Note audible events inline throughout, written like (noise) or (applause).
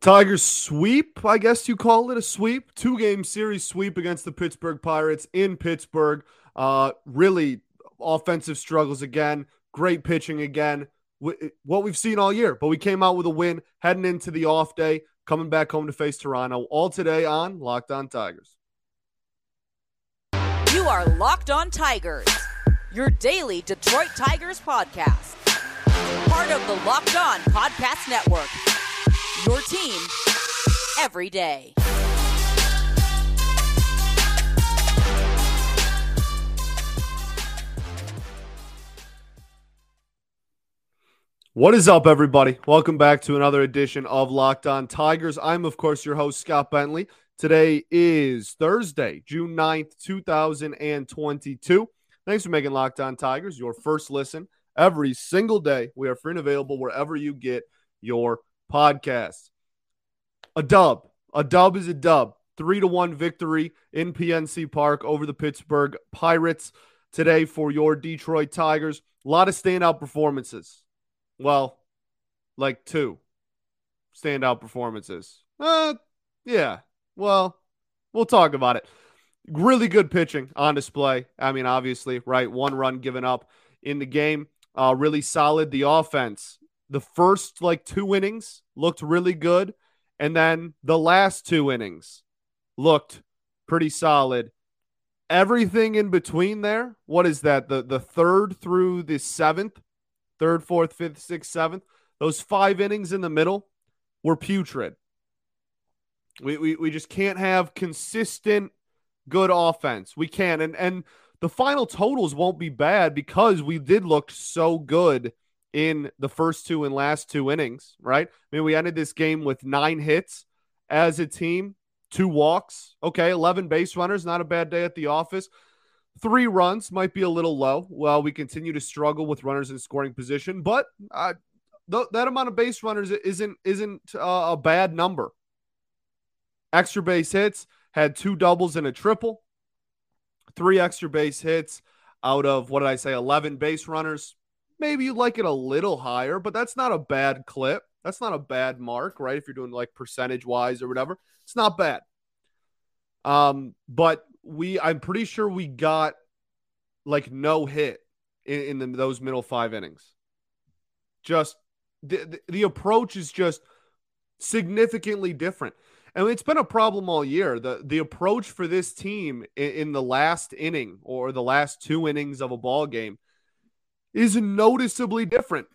Tigers sweep, I guess you call it a sweep. Two game series sweep against the Pittsburgh Pirates in Pittsburgh. Uh, really offensive struggles again. Great pitching again. What we've seen all year, but we came out with a win heading into the off day, coming back home to face Toronto. All today on Locked On Tigers. You are Locked On Tigers, your daily Detroit Tigers podcast. Part of the Locked On Podcast Network your team every day. What is up, everybody? Welcome back to another edition of Locked On Tigers. I'm, of course, your host, Scott Bentley. Today is Thursday, June 9th, 2022. Thanks for making Locked On Tigers your first listen every single day. We are free and available wherever you get your podcast. A dub. A dub is a dub. Three to one victory in PNC Park over the Pittsburgh Pirates today for your Detroit Tigers. A lot of standout performances. Well, like two standout performances. Uh, yeah. Well, we'll talk about it. Really good pitching on display. I mean, obviously, right? One run given up in the game. Uh, really solid. The offense the first like two innings looked really good. And then the last two innings looked pretty solid. Everything in between there, what is that? The the third through the seventh, third, fourth, fifth, sixth, seventh, those five innings in the middle were putrid. We, we, we just can't have consistent good offense. We can't, And and the final totals won't be bad because we did look so good in the first two and last two innings, right? I mean, we ended this game with nine hits as a team, two walks. Okay, 11 base runners, not a bad day at the office. Three runs might be a little low. Well, we continue to struggle with runners in scoring position, but uh, th- that amount of base runners isn't isn't uh, a bad number. Extra base hits had two doubles and a triple, three extra base hits out of what did I say, 11 base runners. Maybe you like it a little higher, but that's not a bad clip. That's not a bad mark, right? If you're doing like percentage wise or whatever, it's not bad. Um, but we, I'm pretty sure we got like no hit in, in the, those middle five innings. Just the, the, the approach is just significantly different. And it's been a problem all year. The the approach for this team in, in, the last inning or the last two innings of a ball game is noticeably different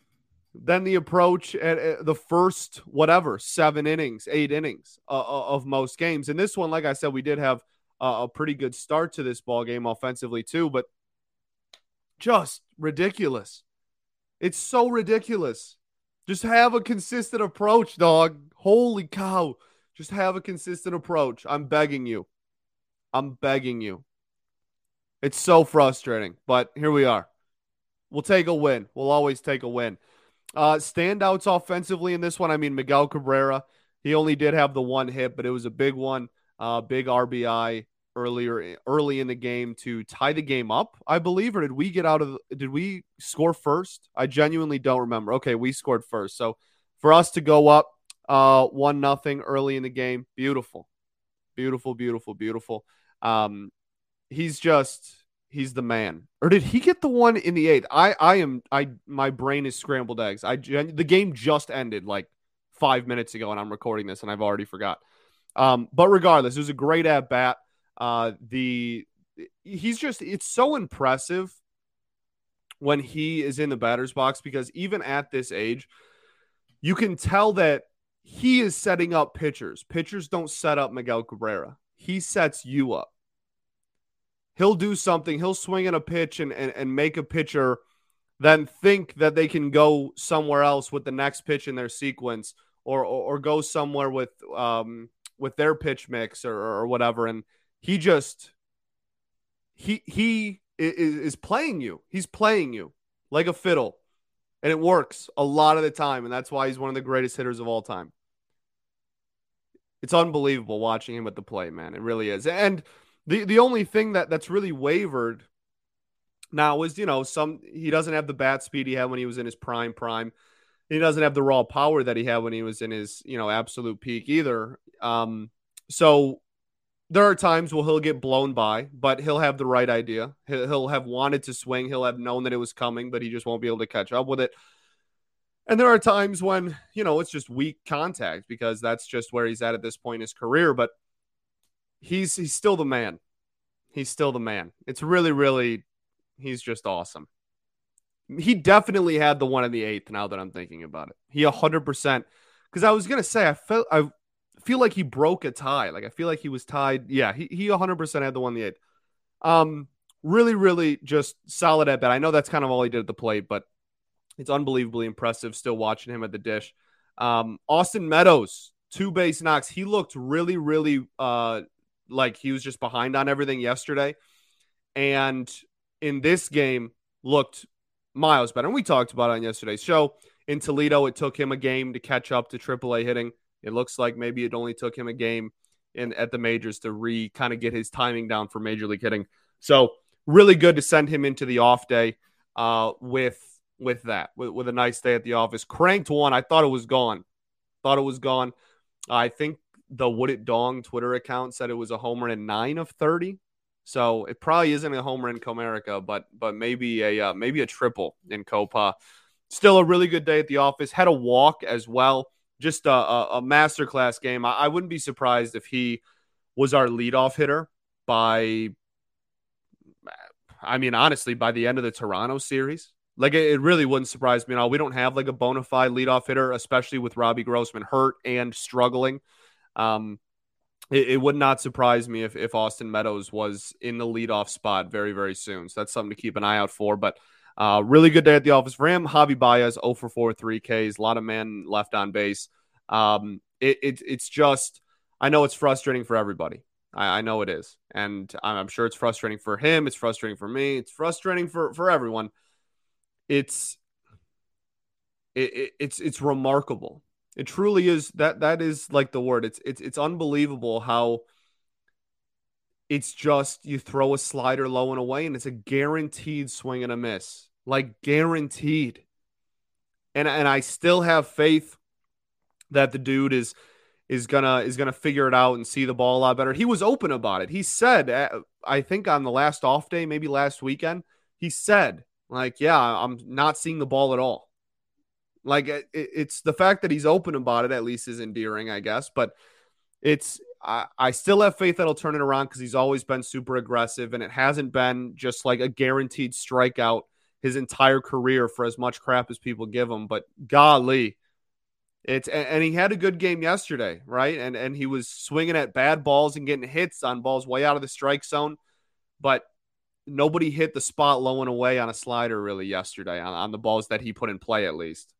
than the approach at, the first whatever seven innings, eight innings uh, uh, of most games. And this one, like I said, we did have a pretty good start to this ball game offensively too, but just ridiculous. It's so ridiculous. Just have a consistent approach, dog. Holy cow. Just have a consistent approach. I'm begging you. I'm begging you. It's so frustrating, but here we are. We'll take a win. We'll always take a win. Uh, standouts offensively in this one. I mean, Miguel Cabrera. He only did have the one hit, but it was a big one. Uh, big RBI earlier early in the game to tie the game up, I believe. Or did we get out of? Did we score first? I genuinely don't remember. Okay, we scored first. So for us to go up uh, one nothing early in the game, beautiful, beautiful, beautiful, beautiful. Um, he's just he's the man. Or did he get the one in the eighth? I I am I my brain is scrambled eggs. I the game just ended like five minutes ago, and I'm recording this, and I've already forgot. Um, but regardless, it was a great at bat. Uh, the he's just it's so impressive when he is in the batter's box because even at this age, you can tell that he is setting up pitchers. Pitchers don't set up Miguel Cabrera. He sets you up he'll do something, he'll swing in a pitch and, and, and make a pitcher then think that they can go somewhere else with the next pitch in their sequence or or, or go somewhere with um with their pitch mix or, or whatever. And he just he he is, is playing you. He's playing you like a fiddle. And it works a lot of the time. And that's why he's one of the greatest hitters of all time. It's unbelievable watching him at the plate, man. It really is. And the the only thing that that's really wavered now is you know some he doesn't have the bat speed he had when he was in his prime prime. he doesn't have the raw power that he had when he was in his, you know, absolute peak either. Um, so there are times where he'll get blown by, but he'll have the right idea. He'll, he'll have wanted to swing. He'll have known that it was coming, but he just won't be able to catch up with it. And there are times when, you know, it's just weak contact because that's just where he's at at this point in his career. But he's he's still the man. He's still the man. It's really, really, he's just awesome he definitely had the one in the eighth. Now that I'm thinking about it, he 100 percent. Because I was gonna say, I felt I feel like he broke a tie. Like I feel like he was tied. Yeah, he he 100 percent had the one in the eighth. Um, really, really just solid at bat. I know that's kind of all he did at the plate, but it's unbelievably impressive. Still watching him at the dish. Um, Austin Meadows, two base knocks. He looked really, really uh like he was just behind on everything yesterday, and in this game looked miles better. And we talked about it on yesterday's show. In Toledo, it took him a game to catch up to AAA hitting. It looks like maybe it only took him a game in at the majors to re kind of get his timing down for major league hitting. So really good to send him into the off day uh, with with that with, with a nice day at the office. Cranked one. I thought it was gone. Thought it was gone. I think the Would It Dong Twitter account said it was a homer in nine of thirty. So it probably isn't a homer in Comerica, but but maybe a uh, maybe a triple in Copa. Still a really good day at the office. Had a walk as well. Just a, a, a masterclass game. I, I wouldn't be surprised if he was our leadoff hitter by. I mean, honestly, by the end of the Toronto series, like it really wouldn't surprise me at all. We don't have like a bona fide leadoff hitter, especially with Robbie Grossman hurt and struggling. Um, it, it, would not surprise me if, if Austin Meadows was in the leadoff spot very, very soon. So that's something to keep an eye out for. But uh, really good day at the office for him. Javi Baez, 0 for 4, 3 Ks, a lot of men left on base. Um, it, it, it's just, I know it's frustrating for everybody. I, I know it is. And I'm, I'm sure it's frustrating for him. It's frustrating for me. It's frustrating for, for everyone. It's, it, it, it's, it's remarkable it truly is that that is like the word. It's it's it's unbelievable how it's just you throw a slider low and away and it's a guaranteed swing and a miss. Like guaranteed. And and I still have faith that the dude is is gonna is gonna figure it out and see the ball a lot better. He was open about it. He said, uh, I think on the last off day, maybe last weekend, he said, like, yeah, I'm not seeing the ball at all. Like it, it's the fact that he's open about it at least is endearing, I guess. But it's I, I still have faith that he'll turn it around because he's always been super aggressive, and it hasn't been just like a guaranteed strikeout his entire career for as much crap as people give him. But golly, it's and he had a good game yesterday, right? And and he was swinging at bad balls and getting hits on balls way out of the strike zone, but nobody hit the spot low and away on a slider really yesterday on, on the balls that he put in play at least.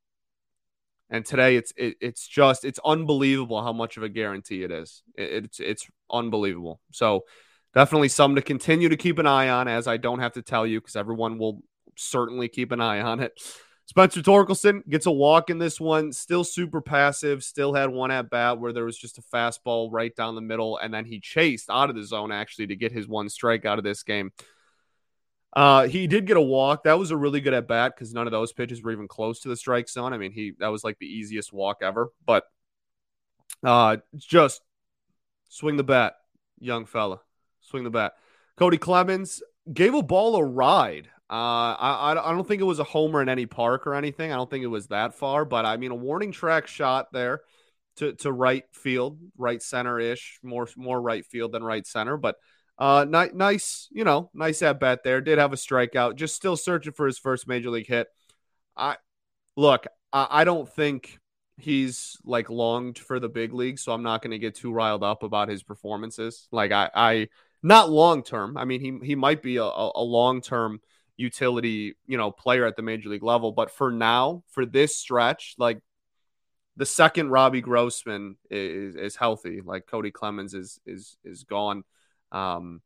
And today, it's it, it's just it's unbelievable how much of a guarantee it is. It, it's it's unbelievable. So definitely something to continue to keep an eye on, as I don't have to tell you because everyone will certainly keep an eye on it. Spencer Torkelson gets a walk in this one, still super passive, still had one at bat where there was just a fastball right down the middle, and then he chased out of the zone actually to get his one strike out of this game. Uh, he did get a walk. That was a really good at bat because none of those pitches were even close to the strike zone. I mean, he that was like the easiest walk ever. But uh, just swing the bat, young fella, swing the bat. Cody Clemens gave a ball a ride. Uh, I, I don't think it was a homer in any park or anything. I don't think it was that far, but I mean a warning track shot there to to right field, right center ish, more more right field than right center, but uh, ni- nice, you know, nice at bat there. Did have a strikeout. Just still searching for his first major league hit. I look. I, I don't think he's like longed for the big league, so I'm not going to get too riled up about his performances. Like I, I not long term. I mean, he he might be a, a long term utility, you know, player at the major league level. But for now, for this stretch, like the second Robbie Grossman is, is healthy, like Cody Clemens is is is gone um,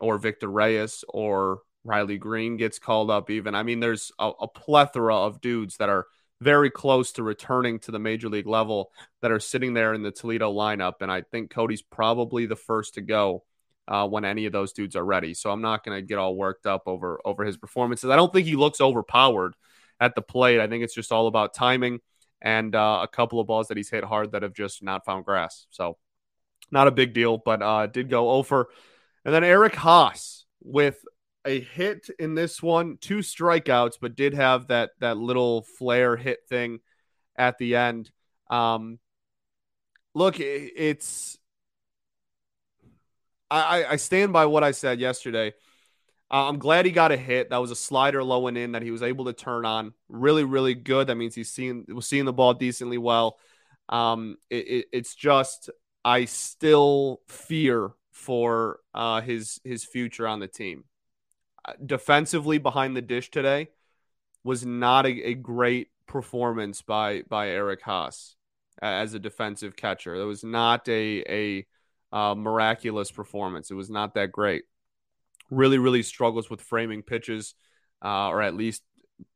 or Victor Reyes or Riley Greene gets called up, even. I mean, there's a, a, plethora of dudes that are very close to returning to the major league level that are sitting there in the Toledo lineup. And I think Cody's probably the first to go uh, when any of those dudes are ready. So I'm not going to get all worked up over over his performances. I don't think he looks overpowered at the plate. I think it's just all about timing and uh, a couple of balls that he's hit hard that have just not found grass. So not a big deal, but uh, did go over. And then Eric Haase with a hit in this one, two strikeouts, but did have that that little flare hit thing at the end. Um, look, it's I, I stand by what I said yesterday. Uh, I'm glad he got a hit. That was a slider low and in that he was able to turn on. Really, really good. That means he's seeing was seeing the ball decently well. Um, it, it, it's just I still fear for uh, his his future on the team. Uh, defensively behind the dish today was not a, a great performance by by Eric Haase as a defensive catcher. That was not a a uh, miraculous performance. It was not that great. Really, really struggles with framing pitches, uh, or at least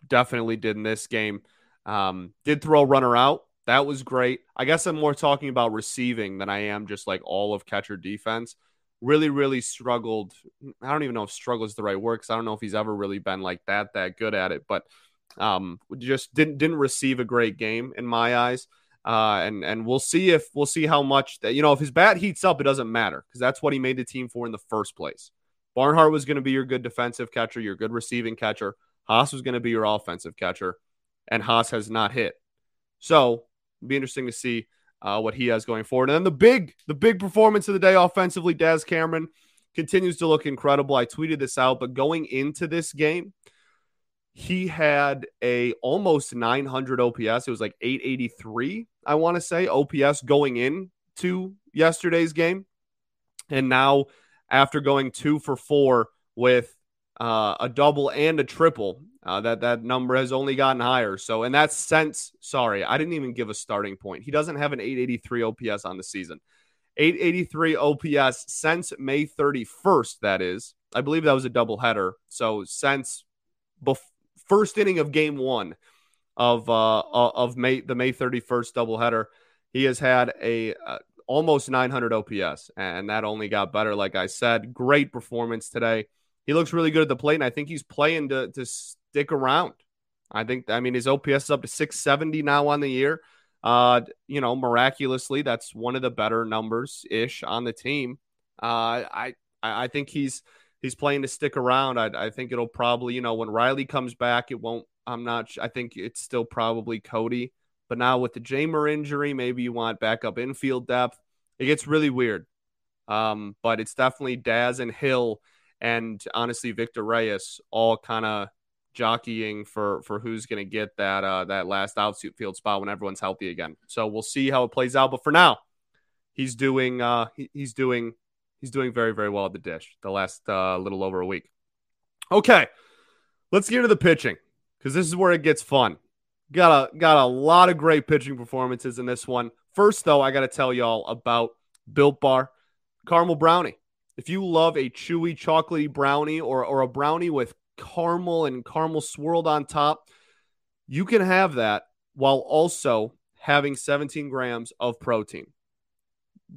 definitely did in this game. Um, did throw a runner out. That was great. I guess I'm more talking about receiving than I am just like all of catcher defense. Really, really struggled. I don't even know if struggle is the right word because I don't know if he's ever really been like that that good at it. But um, just didn't didn't receive a great game in my eyes. Uh, and and we'll see if we'll see how much that you know if his bat heats up, it doesn't matter because that's what he made the team for in the first place. Barnhart was going to be your good defensive catcher, your good receiving catcher. Haase was going to be your offensive catcher, and Haase has not hit. So be interesting to see uh, what he has going forward. And then the big the big performance of the day offensively, Daz Cameron continues to look incredible. I tweeted this out, but going into this game, he had a almost 900 OPS. It was like 883, I want to say, OPS going in to yesterday's game. And now, after going two for four with uh, a double and a triple, uh, that that number has only gotten higher. So, in that sense, sorry, I didn't even give a starting point. He doesn't have an 883 OPS on the season. 883 OPS since May 31st. That is, I believe that was a double header. So since before first inning of game one of uh, uh of May the May 31st doubleheader, he has had a uh, almost 900 OPS, and that only got better. Like I said, great performance today. He looks really good at the plate, and I think he's playing to to stick around. I think I mean his OPS is up to 670 now on the year. Uh, you know, miraculously, that's one of the better numbers ish on the team. Uh, I I think he's he's playing to stick around. I, I think it'll probably, you know, when Riley comes back, it won't. I'm not. I think it's still probably Cody. But now with the Jeimer injury, maybe you want backup infield depth. It gets really weird. Um, but it's definitely Daz and Hill, and honestly Victor Reyes all kind of jockeying for for who's going to get that uh, that last outfield spot when everyone's healthy again. So we'll see how it plays out. But for now, he's doing uh, he, he's doing he's doing very, very well at the dish the last uh, little over a week. Okay, let's get into the pitching because this is where it gets fun. Got a got a lot of great pitching performances in this one. First, though, I got to tell y'all about Built Bar Caramel Brownie. If you love a chewy, chocolatey brownie or, or a brownie with caramel and caramel swirled on top, you can have that while also having 17 grams of protein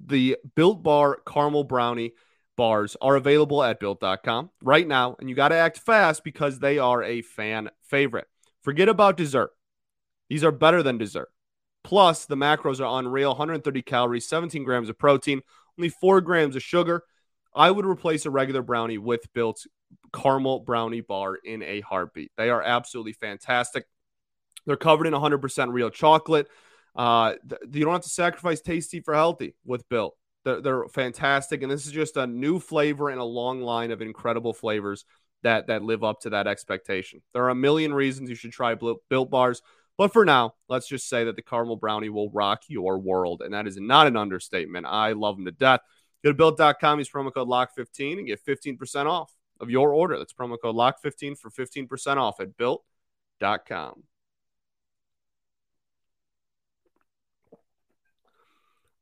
the Built Bar Caramel Brownie bars are available at built.com right now, and you got to act fast because they are a fan favorite. Forget about dessert. These are better than dessert. Plus, the macros are unreal 130 calories, 17 grams of protein, only 4 grams of sugar. I would replace a regular brownie with Built Caramel Brownie Bar in a heartbeat. They are absolutely fantastic. They're covered in 100% real chocolate. Uh, th- you don't have to sacrifice tasty for healthy with Built. They're, they're fantastic, and this is just a new flavor and a long line of incredible flavors that that live up to that expectation. There are a million reasons you should try Built bars, but for now, let's just say that the caramel brownie will rock your world, and that is not an understatement. I love them to death. Go to built.com, use promo code LOCK15 and get 15% off of your order. That's promo code LOCK15 for 15% off at built.com.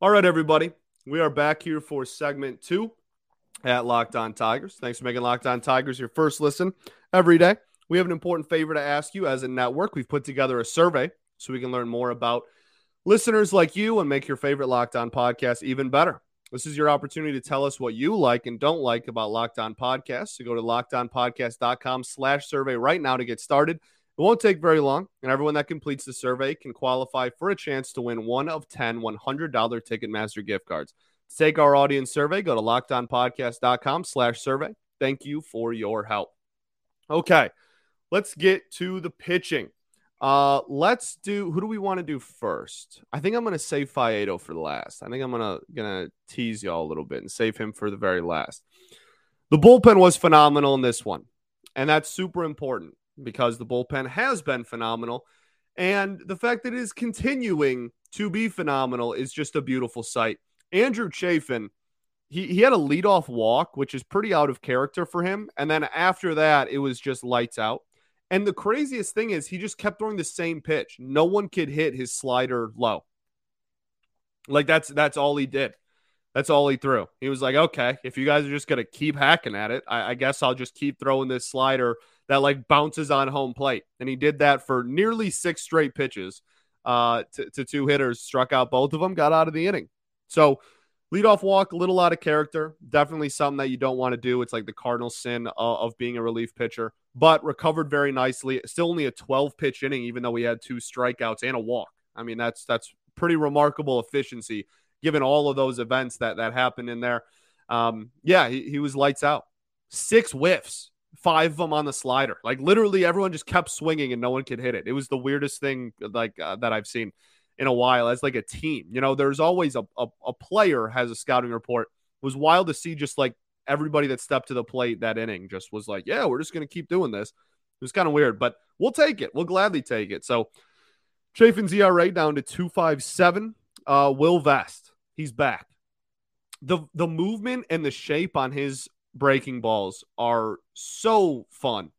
All right, everybody. We are back here for segment two at Locked On Tigers. Thanks for making Locked On Tigers your first listen every day. We have an important favor to ask you as a network. We've put together a survey so we can learn more about listeners like you and make your favorite Locked On podcast even better. This is your opportunity to tell us what you like and don't like about Locked On Podcasts. So go to lockedonpodcast.com slash survey right now to get started. It won't take very long, and everyone that completes the survey can qualify for a chance to win one of 10 $100 Ticketmaster gift cards. To take our audience survey, go to lockedonpodcast.com slash survey. Thank you for your help. Okay, let's get to the pitching. Uh, let's do who do we want to do first? I think I'm gonna save Faedo for the last. I think I'm gonna gonna tease y'all a little bit and save him for the very last. The bullpen was phenomenal in this one, and that's super important because the bullpen has been phenomenal. And the fact that it is continuing to be phenomenal is just a beautiful sight. Andrew Chafin, he, he had a leadoff walk, which is pretty out of character for him. And then after that, it was just lights out. And the craziest thing is he just kept throwing the same pitch. No one could hit his slider low. Like that's that's all he did. That's all he threw. He was like, okay, if you guys are just gonna keep hacking at it, I, I guess I'll just keep throwing this slider that like bounces on home plate. And he did that for nearly six straight pitches uh, to, to two hitters, struck out both of them, got out of the inning. So leadoff walk, a little out of character. Definitely something that you don't want to do. It's like the cardinal sin of, of being a relief pitcher, but recovered very nicely. Still only a 12 pitch inning, even though he had two strikeouts and a walk. I mean, that's that's pretty remarkable efficiency given all of those events that that happened in there. Um, yeah, he, he was lights out. Six whiffs five of them on the slider. Like literally everyone just kept swinging and no one could hit it. It was the weirdest thing like uh, that I've seen in a while as like a team. You know, there's always a, a, a player has a scouting report. It was wild to see just like everybody that stepped to the plate that inning just was like, yeah, we're just going to keep doing this. It was kind of weird, but we'll take it. We'll gladly take it. So Chafin's ERA down to 257. Uh, Will Vest, he's back. The the movement and the shape on his breaking balls are so fun.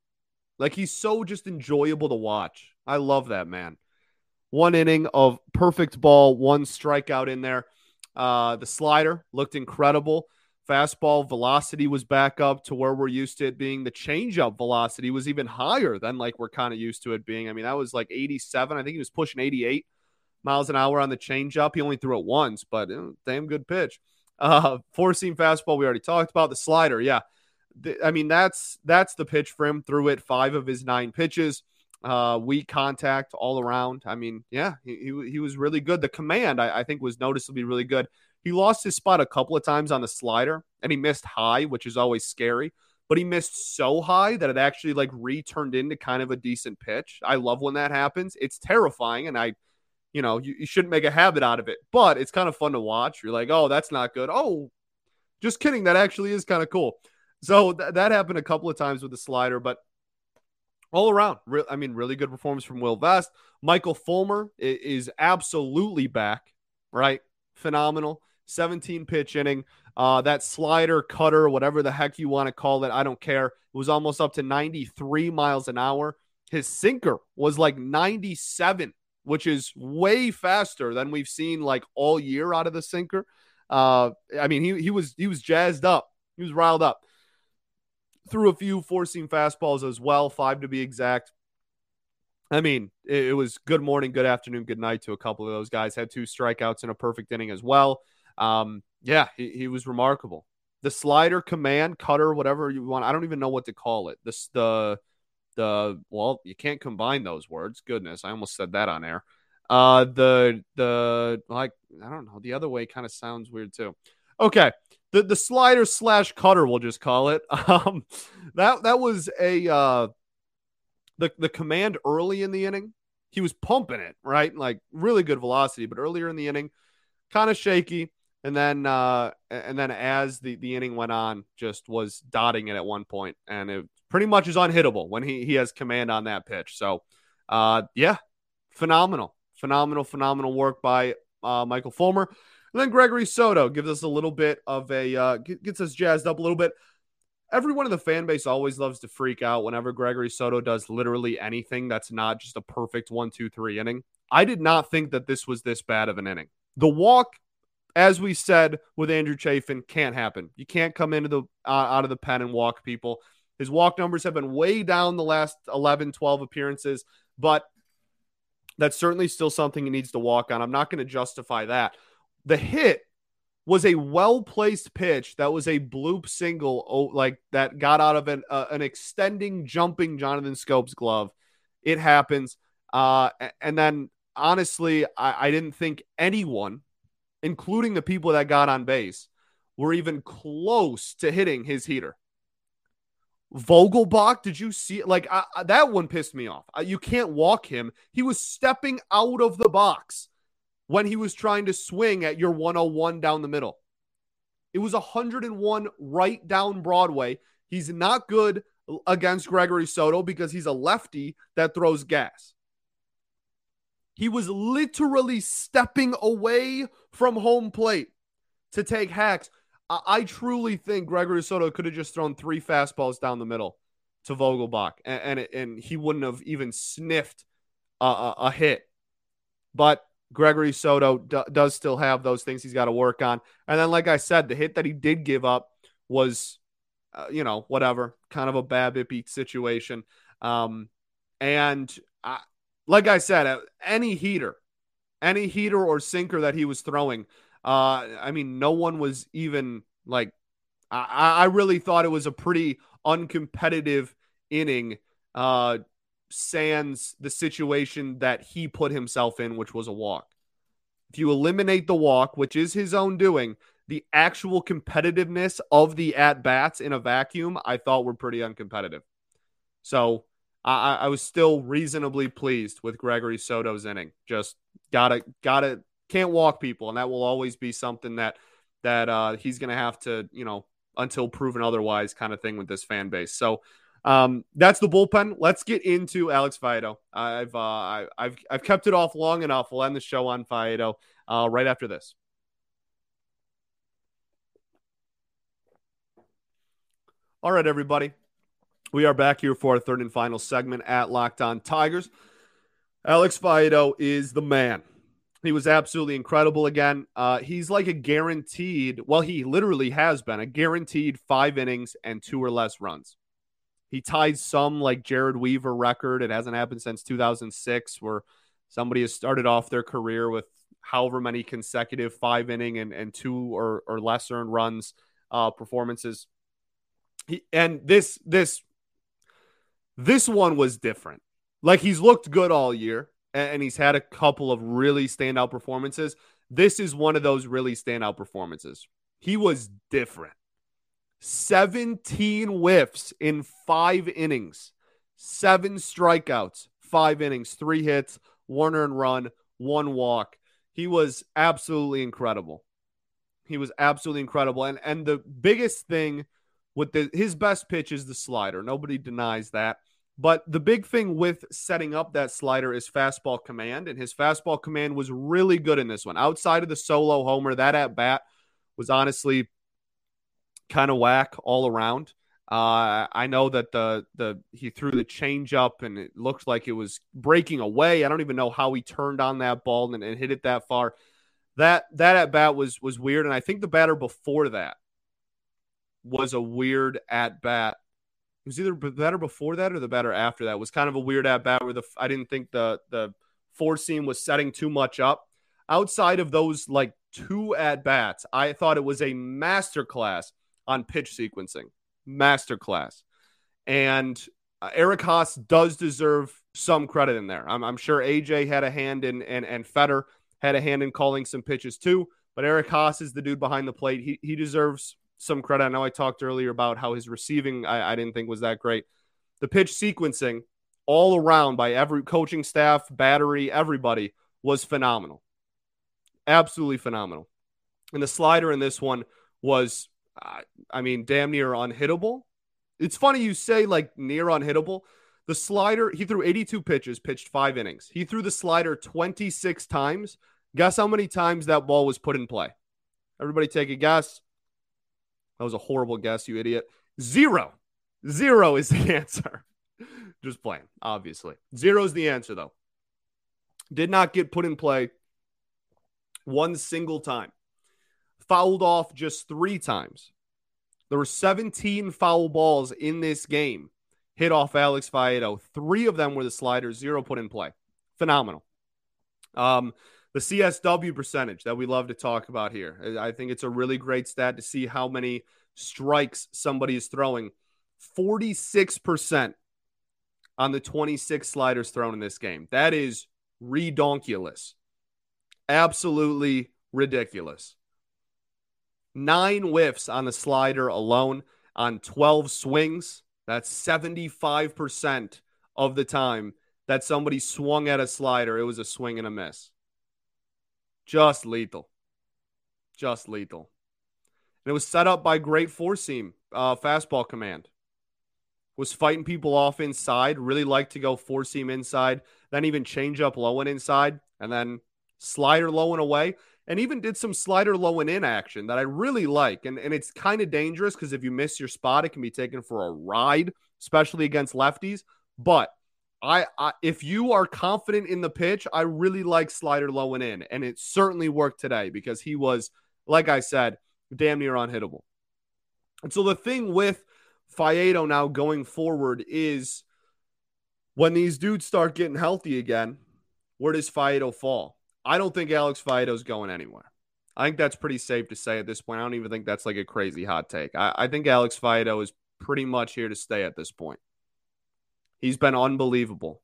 Like he's so just enjoyable to watch. I love that man. One inning of perfect ball, one strikeout in there. Uh, the slider looked incredible. Fastball velocity was back up to where we're used to it being. The changeup velocity was even higher than like we're kind of used to it being. I mean, that was like 87. I think he was pushing 88 miles an hour on the changeup. He only threw it once, but you know, damn good pitch. Uh, four seam fastball we already talked about. The slider, yeah. The, I mean that's that's the pitch for him. Threw it five of his nine pitches. Uh, weak contact all around. I mean, yeah, he, he, was really good. The command I, I think was noticeably really good. He lost his spot a couple of times on the slider, and he missed high, which is always scary. But he missed so high that it actually like returned into kind of a decent pitch. I love when that happens. It's terrifying, and I you know, you, you shouldn't make a habit out of it, but it's kind of fun to watch. You're like, oh, that's not good. Oh, just kidding. That actually is kind of cool. So th- that happened a couple of times with the slider, but all around, re- I mean, really good performance from Will Vest. Michael Fulmer is, is absolutely back, right? Phenomenal. 17 pitch inning. Uh, that slider, cutter, whatever the heck you want to call it, I don't care. It was almost up to 93 miles an hour. His sinker was like 97 which is way faster than we've seen like all year out of the sinker. Uh, I mean, he he was he was jazzed up. He was riled up. Threw a few four seam fastballs as well, five to be exact. I mean, it, it, was good morning, good afternoon, good night to a couple of those guys. Had two strikeouts in a perfect inning as well. Um, yeah, he, he was remarkable. The slider, command, cutter, whatever you want. I don't even know what to call it. This the the well, you can't combine those words. Goodness, I almost said that on air. Uh, the the like I don't know. The other way kind of sounds weird too. Okay, the the slider slash cutter, we'll just call it. (laughs) Um, that that was a uh, the the command early in the inning. He was pumping it right, like really good velocity, but earlier in the inning, kind of shaky. And then uh, and then as the the inning went on, just was dotting it at one point, and it pretty much is unhittable when he, he has command on that pitch. So, uh, yeah, phenomenal, phenomenal, phenomenal work by uh, Michael Fulmer. And then Gregory Soto gives us a little bit of a, uh, gets us jazzed up a little bit. Everyone in the fan base always loves to freak out whenever Gregory Soto does literally anything that's not just a perfect one, two, three inning. I did not think that this was this bad of an inning. The walk, as we said with Andrew Chafin, can't happen. You can't come into the uh, out of the pen and walk people. His walk numbers have been way down the last 11, 12 appearances, but that's certainly still something he needs to walk on. I'm not going to justify that. The hit was a well placed pitch that was a bloop single, oh, like that got out of an, uh, an extending, jumping Jonathan Schoop's glove. It happens. Uh, and then honestly, I, I didn't think anyone, including the people that got on base, were even close to hitting his heater. Vogelbach, did you see it? Like I, that one pissed me off. you can't walk him. He was stepping out of the box when he was trying to swing at your 101 down the middle. It was 101 right down Broadway. He's not good against Gregory Soto because he's a lefty that throws gas. He was literally stepping away from home plate to take hacks. I, I truly think Gregory Soto could have just thrown three fastballs down the middle to Vogelbach, and and, and he wouldn't have even sniffed a, a, a hit. But Gregory Soto d- does still have those things he's got to work on. And then, like I said, the hit that he did give up was, uh, you know, whatever, kind of a BABIP situation. Um, and I, like I said, uh, any heater, any heater or sinker that he was throwing, uh, I mean, no one was even like, I, I really thought it was a pretty uncompetitive inning. Uh, sans the situation that he put himself in, which was a walk. If you eliminate the walk, which is his own doing, the actual competitiveness of the at bats in a vacuum, I thought were pretty uncompetitive. So I, I was still reasonably pleased with Gregory Soto's inning. Just gotta gotta can't walk people, and that will always be something that that uh, he's gonna have to you know until proven otherwise kind of thing with this fan base. So um, that's the bullpen. Let's get into Alex Faedo. I've uh, I, have I've kept it off long enough. We'll end the show on Faedo uh, right after this. All right, everybody. We are back here for our third and final segment at Locked On Tigers. Alex Faedo is the man. He was absolutely incredible again. Uh, he's like a guaranteed, well, he literally has been a guaranteed five innings and two or less runs. He ties some like Jered Weaver record. It hasn't happened since 2006, where somebody has started off their career with however many consecutive five inning and, and two or, or less earned runs uh, performances. He, and this this this one was different. Like he's looked good all year and, and he's had a couple of really standout performances. This is one of those really standout performances. He was different. 17 whiffs in five innings, seven strikeouts, five innings, three hits, one earned run, one walk. He was absolutely incredible. He was absolutely incredible. And and the biggest thing with the, his best pitch is the slider. Nobody denies that. But the big thing with setting up that slider is fastball command, and his fastball command was really good in this one. Outside of the solo homer, that at bat was honestly kind of whack all around. Uh, I know that the the he threw the changeup and it looked like it was breaking away. I don't even know how he turned on that ball and, and hit it that far. That that at bat was was weird, and I think the batter before that was a weird at bat. It was either the batter before that or the batter after that it was kind of a weird at bat where the I didn't think the the four seam was setting too much up. Outside of those like two at bats, I thought it was a masterclass on pitch sequencing. Masterclass. And uh, Eric Haase does deserve some credit in there. I'm, I'm, sure AJ had a hand in, and, and Fetter had a hand in calling some pitches too. But Eric Haase is the dude behind the plate. He, he deserves some credit. I know I talked earlier about how his receiving I, I didn't think was that great. The pitch sequencing all around by every coaching staff, battery, everybody was phenomenal. Absolutely phenomenal. And the slider in this one was I mean, damn near unhittable. It's funny you say like near unhittable. The slider, he threw 82 pitches, pitched five innings. He threw the slider 26 times. Guess how many times that ball was put in play? Everybody take a guess. That was a horrible guess, you idiot. Zero. Zero is the (laughs) answer. Just playing, obviously. Zero is the answer, though. Did not get put in play one single time fouled off just three times. There were 17 foul balls in this game hit off Alex Faedo. Three of them were the sliders, zero put in play. Phenomenal. Um, the CSW percentage that we love to talk about here. I think it's a really great stat to see how many strikes somebody is throwing. 46% on the 26 sliders thrown in this game. That is redonkulous. Absolutely ridiculous. Nine whiffs on the slider alone on 12 swings. That's 75% of the time that somebody swung at a slider, it was a swing and a miss. Just lethal. Just lethal. And it was set up by great four seam uh, fastball command. Was fighting people off inside, really liked to go four seam inside, then even change up low and inside, and then slider low and away, and even did some slider low and in action that I really like. And, and it's kind of dangerous because if you miss your spot, it can be taken for a ride, especially against lefties. But I, I, if you are confident in the pitch, I really like slider low and in, and it certainly worked today because he was, like I said, damn near unhittable. And so the thing with Faedo now going forward is when these dudes start getting healthy again, where does Faedo fall? I don't think Alex Faedo's going anywhere. I think that's pretty safe to say at this point. I don't even think that's like a crazy hot take. I, I think Alex Faedo is pretty much here to stay at this point. He's been unbelievable.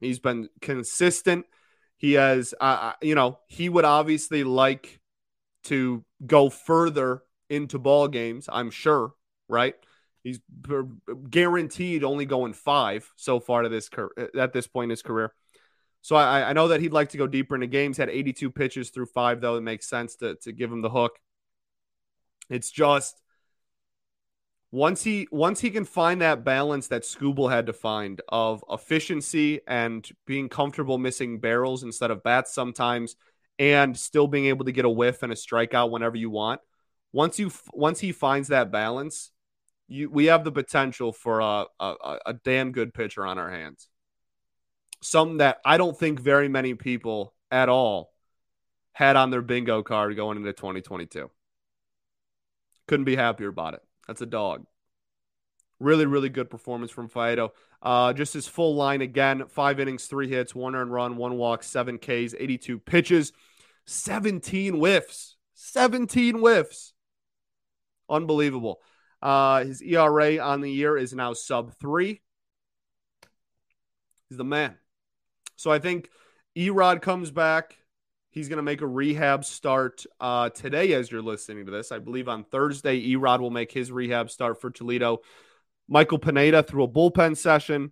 He's been consistent. He has, uh, you know, he would obviously like to go further into ball games. I'm sure, right? He's guaranteed only going five so far to this at this point in his career. So I, I know that he'd like to go deeper into games. Had 82 pitches through five, though. It makes sense to to give him the hook. It's just once he once he can find that balance that Skubal had to find of efficiency and being comfortable missing barrels instead of bats sometimes, and still being able to get a whiff and a strikeout whenever you want. Once you once he finds that balance, you we have the potential for a a, a damn good pitcher on our hands. Something that I don't think very many people at all had on their bingo card going into 2022. Couldn't be happier about it. That's a dog. Really, really good performance from Faedo. Uh, just his full line again five innings, three hits, one earned run, one walk, seven Ks, 82 pitches, 17 whiffs. 17 whiffs. Unbelievable. Uh, his ERA on the year is now sub three. He's the man. So I think Erod comes back. He's going to make a rehab start uh, today as you're listening to this. I believe on Thursday, Erod will make his rehab start for Toledo. Michael Pineda threw a bullpen session.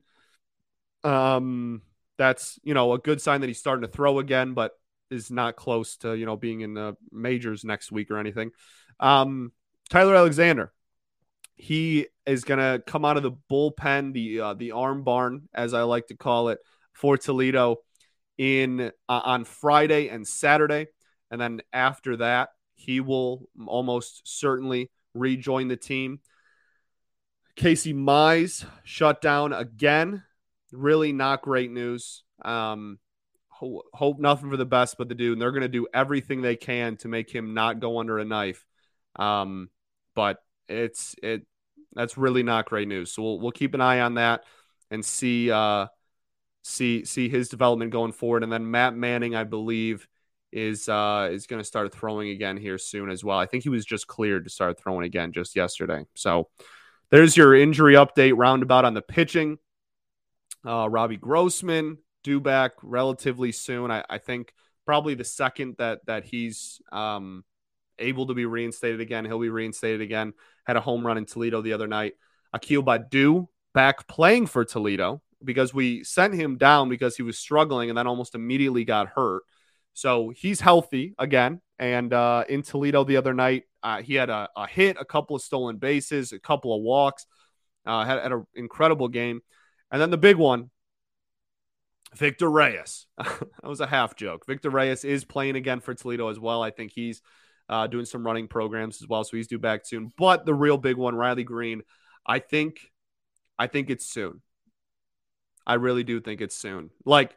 Um, that's, you know, a good sign that he's starting to throw again, but is not close to, you know, being in the majors next week or anything. Um, Tyler Alexander, he is going to come out of the bullpen, the uh, the arm barn, as I like to call it, for Toledo in uh, on Friday and Saturday, and then after that, he will almost certainly rejoin the team. Casey Mize shut down again. Really not great news. Um, ho- hope nothing for the best, but the dude, and they're going to do everything they can to make him not go under a knife. Um, but it's it that's really not great news. So we'll we'll keep an eye on that and see uh, see see his development going forward. And then Matt Manning, I believe, is uh, is going to start throwing again here soon as well. I think he was just cleared to start throwing again just yesterday. So there's your injury update roundabout on the pitching. Uh, Robbie Grossman due back relatively soon. I, I think probably the second that that he's um, able to be reinstated again, he'll be reinstated again. Had a home run in Toledo the other night. Akil Baddoo back playing for Toledo because we sent him down because he was struggling and then almost immediately got hurt. So he's healthy again. And uh, in Toledo the other night, uh, he had a, a, hit, a couple of stolen bases, a couple of walks, uh, had, had an incredible game. And then the big one, Victor Reyes. (laughs) that was a half joke. Victor Reyes is playing again for Toledo as well. I think he's uh, doing some running programs as well, so he's due back soon. But the real big one, Riley Greene, I think, I think it's soon. I really do think it's soon. Like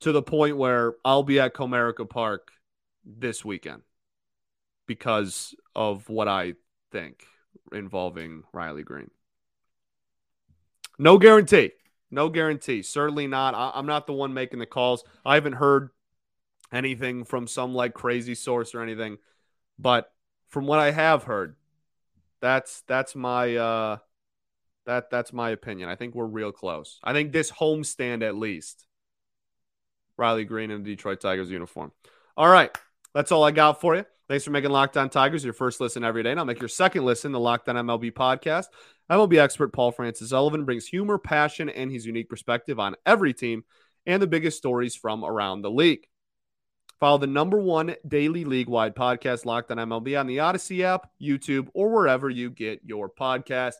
to the point where I'll be at Comerica Park this weekend because of what I think involving Riley Greene. No guarantee. No guarantee. Certainly not. I, am not the one making the calls. I haven't heard anything from some like crazy source or anything, but from what I have heard, that's that's my uh That that's my opinion. I think we're real close. I think this homestand at least. Riley Greene in the Detroit Tigers uniform. All right. That's all I got for you. Thanks for making Locked On Tigers your first listen every day. And I'll make your second listen, the Locked On MLB podcast. MLB expert Paul Francis Sullivan brings humor, passion, and his unique perspective on every team and the biggest stories from around the league. Follow the number one daily league wide podcast, Locked On MLB, on the Odyssey app, YouTube, or wherever you get your podcast.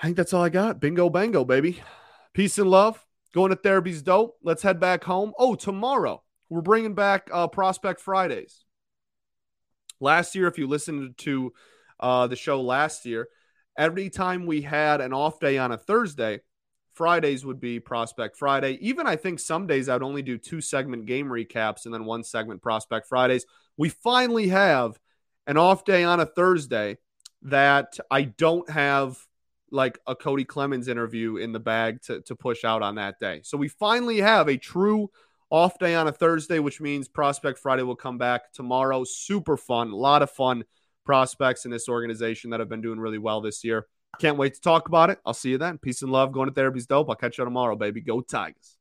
I think that's all I got. Bingo, bango, baby. Peace and love. Going to therapy's dope. Let's head back home. Oh, tomorrow we're bringing back uh, Prospect Fridays. Last year, if you listened to uh, the show last year, every time we had an off day on a Thursday, Fridays would be Prospect Friday. Even I think some days I'd only do two segment game recaps and then one segment Prospect Fridays. We finally have an off day on a Thursday that I don't have like a Cody Clemens interview in the bag to, to push out on that day. So we finally have a true off day on a Thursday, which means Prospect Friday will come back tomorrow. Super fun, a lot of fun prospects in this organization that have been doing really well this year. Can't wait to talk about it. I'll see you then. Peace and love. Going to therapy's dope. I'll catch you tomorrow, baby. Go Tigers.